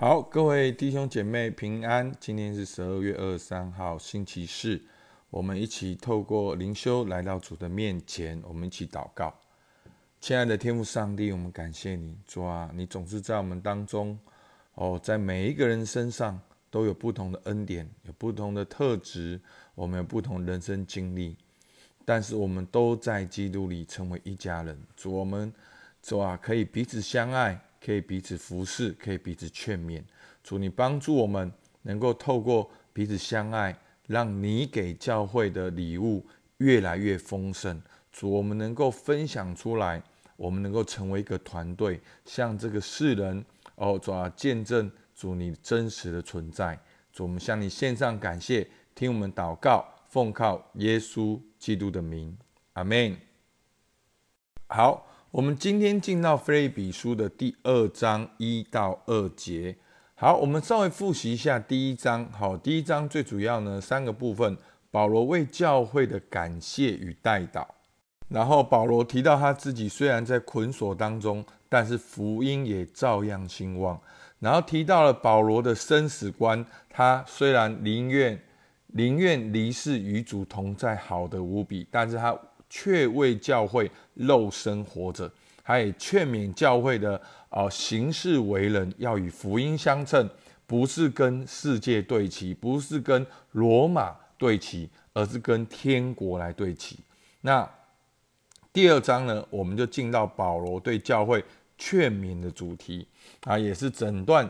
好，各位弟兄姐妹平安。今天是十二月二十三号，星期四。我们一起透过灵修来到主的面前，我们一起祷告。亲爱的天父上帝，我们感谢你，主啊，你总是在我们当中。哦，在每一个人身上都有不同的恩典，有不同的特质，我们有不同人生经历，但是我们都在基督里成为一家人。主，我们主啊，可以彼此相爱。可以彼此服侍，可以彼此劝勉。主，你帮助我们能够透过彼此相爱，让你给教会的礼物越来越丰盛。主，我们能够分享出来，我们能够成为一个团队，向这个世人哦，主啊，见证主你真实的存在。主，我们向你献上感谢，听我们祷告，奉靠耶稣基督的名，阿门。好。我们今天进到菲利比书的第二章一到二节。好，我们稍微复习一下第一章。好，第一章最主要呢三个部分：保罗为教会的感谢与代祷。然后保罗提到他自己虽然在捆锁当中，但是福音也照样兴旺。然后提到了保罗的生死观，他虽然宁愿宁愿离世与主同在，好的无比，但是他。却为教会肉身活着，还也劝勉教会的啊行事为人要与福音相称，不是跟世界对齐，不是跟罗马对齐，而是跟天国来对齐。那第二章呢，我们就进到保罗对教会劝勉的主题啊，也是整段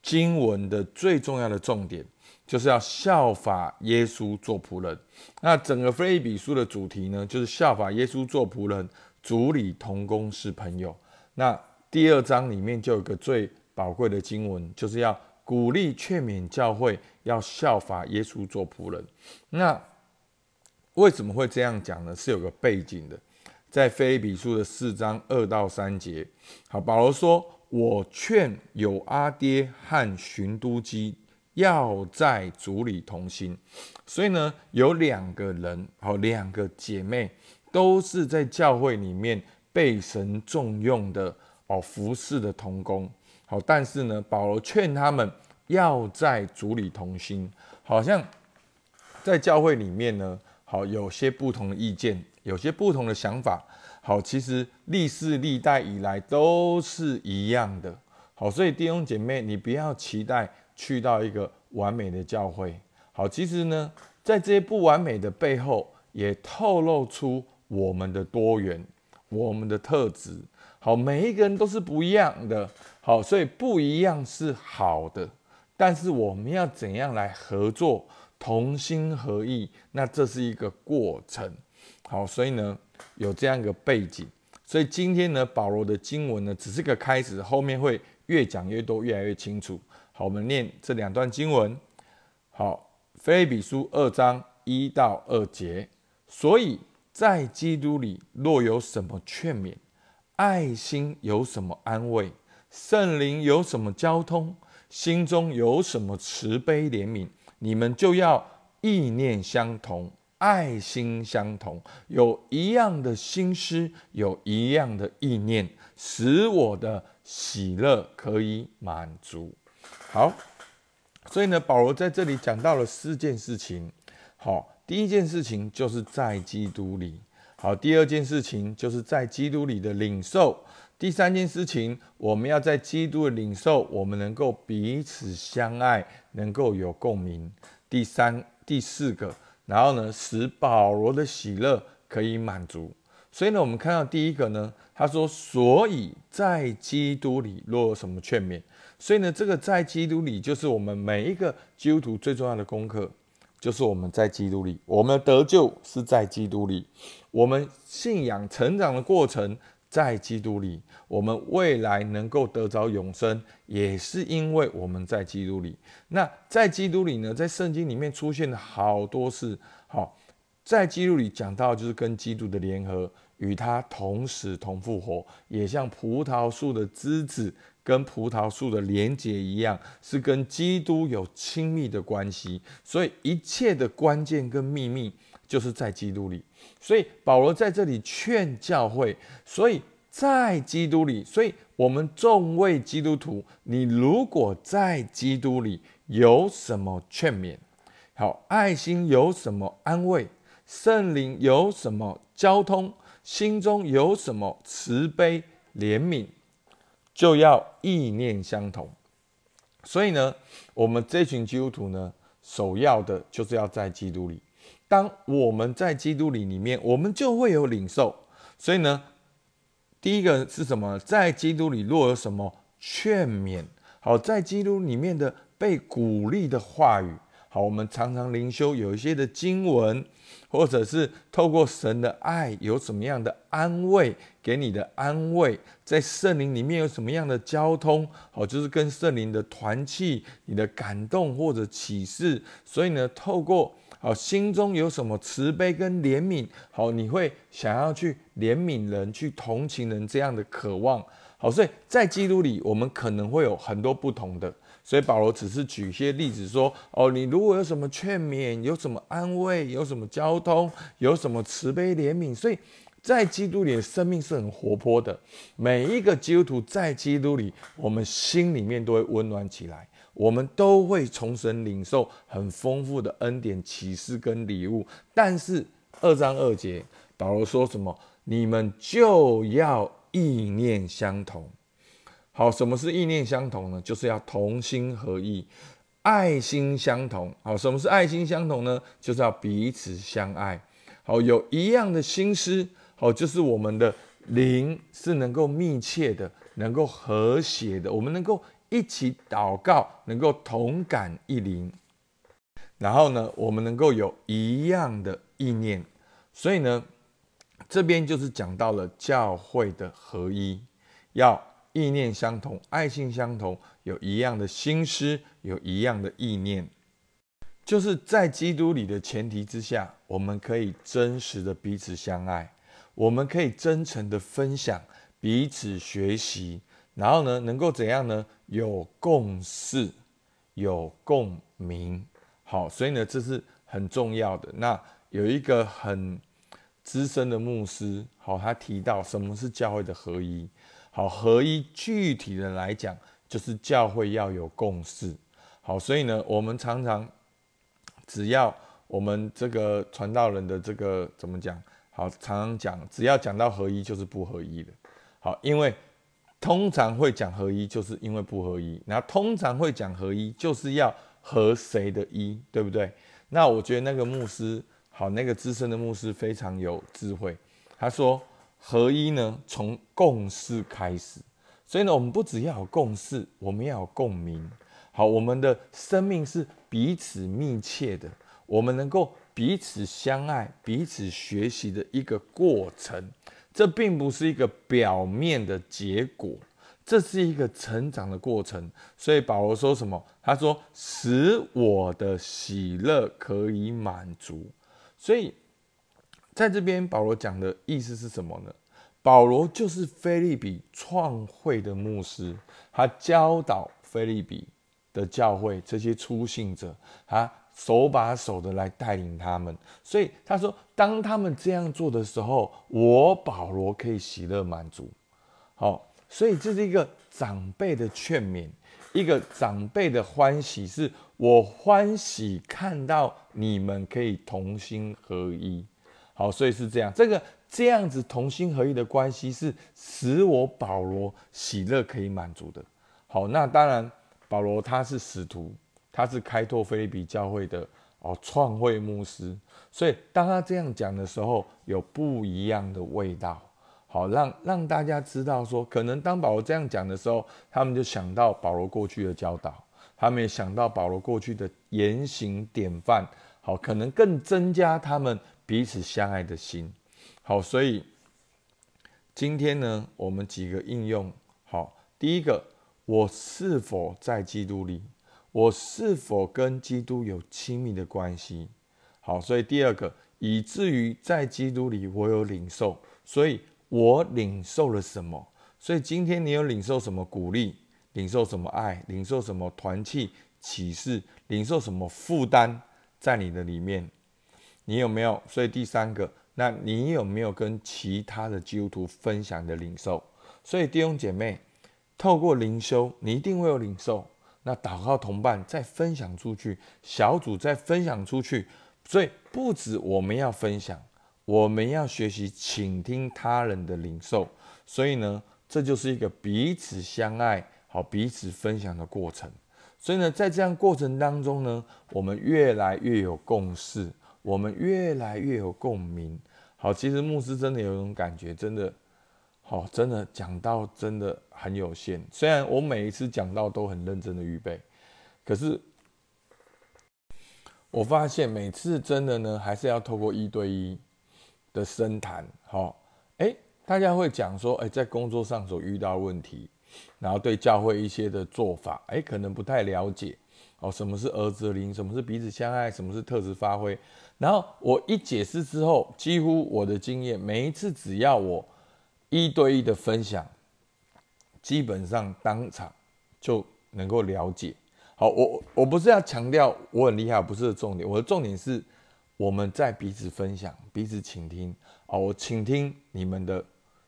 经文的最重要的重点。就是要效法耶稣做仆人。那整个菲比书的主题呢，就是效法耶稣做仆人，主理同工是朋友。那第二章里面就有个最宝贵的经文，就是要鼓励劝勉教会要效法耶稣做仆人。那为什么会这样讲呢？是有个背景的，在菲比书的四章二到三节。好，保罗说：“我劝有阿爹和寻都基。”要在主里同心，所以呢，有两个人，好，两个姐妹，都是在教会里面被神重用的哦，服侍的同工，好，但是呢，保罗劝他们要在主里同心，好像在教会里面呢，好，有些不同的意见，有些不同的想法，好，其实历世历代以来都是一样的，好，所以弟兄姐妹，你不要期待。去到一个完美的教会，好，其实呢，在这些不完美的背后，也透露出我们的多元，我们的特质。好，每一个人都是不一样的，好，所以不一样是好的。但是我们要怎样来合作，同心合意？那这是一个过程。好，所以呢，有这样一个背景。所以今天呢，保罗的经文呢，只是个开始，后面会越讲越多，越来越清楚。好，我们念这两段经文。好，菲比书二章一到二节。所以在基督里，若有什么劝勉，爱心有什么安慰，圣灵有什么交通，心中有什么慈悲怜悯，你们就要意念相同，爱心相同，有一样的心思，有一样的意念，使我的喜乐可以满足。好，所以呢，保罗在这里讲到了四件事情。好，第一件事情就是在基督里；好，第二件事情就是在基督里的领受；第三件事情，我们要在基督的领受，我们能够彼此相爱，能够有共鸣；第三、第四个，然后呢，使保罗的喜乐可以满足。所以呢，我们看到第一个呢，他说：“所以在基督里，若有什么劝勉。”所以呢，这个在基督里，就是我们每一个基督徒最重要的功课，就是我们在基督里，我们得救是在基督里，我们信仰成长的过程在基督里，我们未来能够得着永生，也是因为我们在基督里。那在基督里呢，在圣经里面出现了好多次，好，在基督里讲到就是跟基督的联合，与他同死同复活，也像葡萄树的枝子。跟葡萄树的连结一样，是跟基督有亲密的关系，所以一切的关键跟秘密就是在基督里。所以保罗在这里劝教会，所以在基督里，所以我们众位基督徒，你如果在基督里有什么劝勉，好，爱心有什么安慰，圣灵有什么交通，心中有什么慈悲怜悯，就要意念相同。所以呢，我们这群基督徒呢，首要的就是要在基督里。当我们在基督里里面，我们就会有领受。所以呢，第一个是什么？在基督里若有什么劝勉，好，在基督里面的被鼓励的话语，好，我们常常灵修有一些的经文，或者是透过神的爱，有什么样的安慰，给你的安慰，在圣灵里面有什么样的交通，好，就是跟圣灵的团契，你的感动或者启示。所以呢，透过好，心中有什么慈悲跟怜悯？好，你会想要去怜悯人、去同情人这样的渴望。好，所以在基督里，我们可能会有很多不同的。所以保罗只是举一些例子说：哦，你如果有什么劝勉、有什么安慰、有什么交通、有什么慈悲怜悯，所以在基督里的生命是很活泼的。每一个基督徒在基督里，我们心里面都会温暖起来。我们都会从神领受很丰富的恩典、启示跟礼物，但是二章二节保罗说什么？你们就要意念相同。好，什么是意念相同呢？就是要同心合意，爱心相同。好，什么是爱心相同呢？就是要彼此相爱。好，有一样的心思。好，就是我们的灵是能够密切的，能够和谐的，我们能够。一起祷告，能够同感一灵，然后呢，我们能够有一样的意念，所以呢，这边就是讲到了教会的合一，要意念相同，爱心相同，有一样的心思，有一样的意念，就是在基督里的前提之下，我们可以真实的彼此相爱，我们可以真诚的分享，彼此学习。然后呢，能够怎样呢？有共识，有共鸣。好，所以呢，这是很重要的。那有一个很资深的牧师，好，他提到什么是教会的合一。好，合一具体的来讲，就是教会要有共识。好，所以呢，我们常常只要我们这个传道人的这个怎么讲？好，常常讲，只要讲到合一，就是不合一的。好，因为。通常会讲合一，就是因为不合一。那通常会讲合一，就是要合谁的一，对不对？那我觉得那个牧师好，那个资深的牧师非常有智慧。他说合一呢，从共识开始。所以呢，我们不只要有共识，我们要有共鸣。好，我们的生命是彼此密切的，我们能够彼此相爱、彼此学习的一个过程。这并不是一个表面的结果，这是一个成长的过程。所以保罗说什么？他说：“使我的喜乐可以满足。”所以在这边，保罗讲的意思是什么呢？保罗就是菲利比创会的牧师，他教导菲利比的教会这些初信者，他。手把手的来带领他们，所以他说，当他们这样做的时候，我保罗可以喜乐满足。好，所以这是一个长辈的劝勉，一个长辈的欢喜，是我欢喜看到你们可以同心合一。好，所以是这样，这个这样子同心合一的关系是使我保罗喜乐可以满足的。好，那当然，保罗他是使徒。他是开拓菲利比教会的哦创会牧师，所以当他这样讲的时候，有不一样的味道。好，让让大家知道说，可能当保罗这样讲的时候，他们就想到保罗过去的教导，他们也想到保罗过去的言行典范。好，可能更增加他们彼此相爱的心。好，所以今天呢，我们几个应用。好，第一个，我是否在基督里？我是否跟基督有亲密的关系？好，所以第二个，以至于在基督里我有领受，所以我领受了什么？所以今天你有领受什么鼓励？领受什么爱？领受什么团契启示？领受什么负担在你的里面？你有没有？所以第三个，那你有没有跟其他的基督徒分享你的领受？所以弟兄姐妹，透过灵修，你一定会有领受。那祷告同伴再分享出去，小组再分享出去。所以不止我们要分享，我们要学习倾听他人的领受。所以呢，这就是一个彼此相爱、好彼此分享的过程。所以呢，在这样过程当中呢，我们越来越有共识。我们越来越有共鸣。好，其实牧师真的有一种感觉，真的好，真的讲到真的很有限。虽然我每一次讲到都很认真的预备，可是我发现每次真的呢，还是要透过一对一的深谈。好，哎，大家会讲说，哎，在工作上所遇到问题，然后对教会一些的做法，哎，可能不太了解。哦，什么是儿子灵？什么是彼此相爱？什么是特质发挥？然后我一解释之后，几乎我的经验，每一次只要我一对一的分享，基本上当场就能够了解。好，我我不是要强调我很厉害，不是重点。我的重点是我们在彼此分享、彼此倾听。哦，我倾听你们的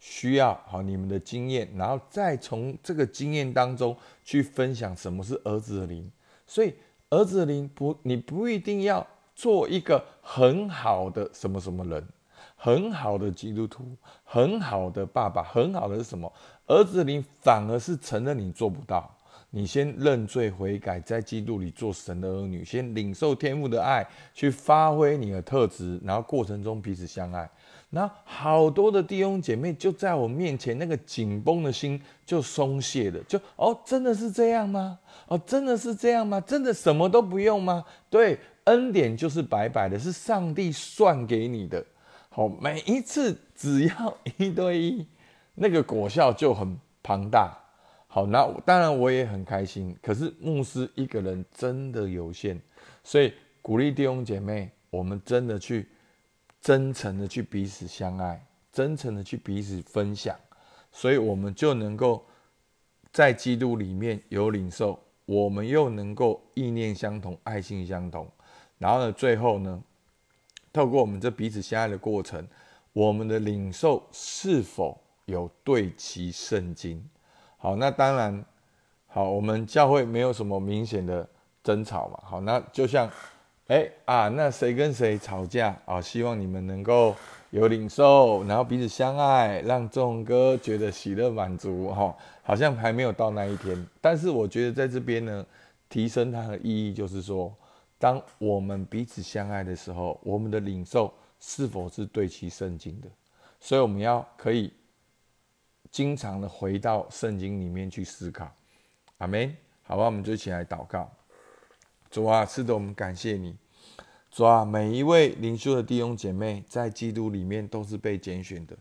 需要，好，你们的经验，然后再从这个经验当中去分享什么是儿子的灵。所以儿子的灵不，你不一定要。做一个很好的什么什么人，很好的基督徒，很好的爸爸，很好的是什么？儿子灵反而是承认你做不到，你先认罪悔改，在基督里做神的儿女，先领受天父的爱，去发挥你的特质，然后过程中彼此相爱。然后好多的弟兄姐妹就在我面前，那个紧绷的心就松懈了，就哦，真的是这样吗？哦，真的是这样吗？真的什么都不用吗？对。恩典就是白白的，是上帝算给你的。好，每一次只要一对一，那个果效就很庞大。好，那当然我也很开心。可是牧师一个人真的有限，所以鼓励弟兄姐妹，我们真的去真诚的去彼此相爱，真诚的去彼此分享，所以我们就能够在基督里面有领受，我们又能够意念相同，爱心相同。然后呢，最后呢，透过我们这彼此相爱的过程，我们的领受是否有对齐圣经？好，那当然，好，我们教会没有什么明显的争吵嘛。好，那就像，哎啊，那谁跟谁吵架啊？希望你们能够有领受，然后彼此相爱，让众哥觉得喜乐满足。哈，好像还没有到那一天，但是我觉得在这边呢，提升它的意义就是说。当我们彼此相爱的时候，我们的领受是否是对其圣经的？所以我们要可以经常的回到圣经里面去思考。阿门。好吧，我们就一起来祷告。主啊，是的，我们感谢你。主啊，每一位灵修的弟兄姐妹在基督里面都是被拣选的，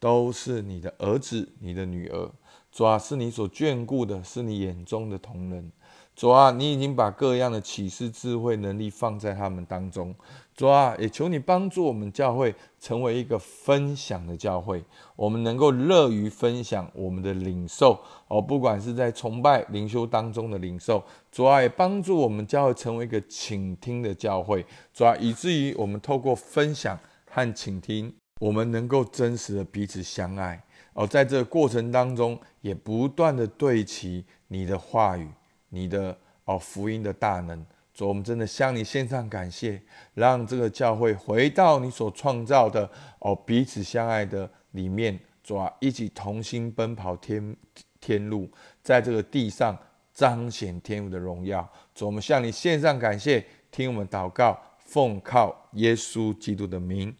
都是你的儿子、你的女儿。主啊，是你所眷顾的，是你眼中的同人。主啊，你已经把各样的启示、智慧、能力放在他们当中。主啊，也求你帮助我们教会成为一个分享的教会，我们能够乐于分享我们的领受哦，不管是在崇拜、灵修当中的领受。主啊，也帮助我们教会成为一个倾听的教会。主啊，以至于我们透过分享和倾听，我们能够真实的彼此相爱。哦，在这个过程当中，也不断的对齐你的话语。你的哦，福音的大能，主，我们真的向你献上感谢，让这个教会回到你所创造的哦彼此相爱的里面，主啊，一起同心奔跑天天路，在这个地上彰显天父的荣耀。主，我们向你献上感谢，听我们祷告，奉靠耶稣基督的名，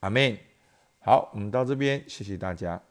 阿门。好，我们到这边，谢谢大家。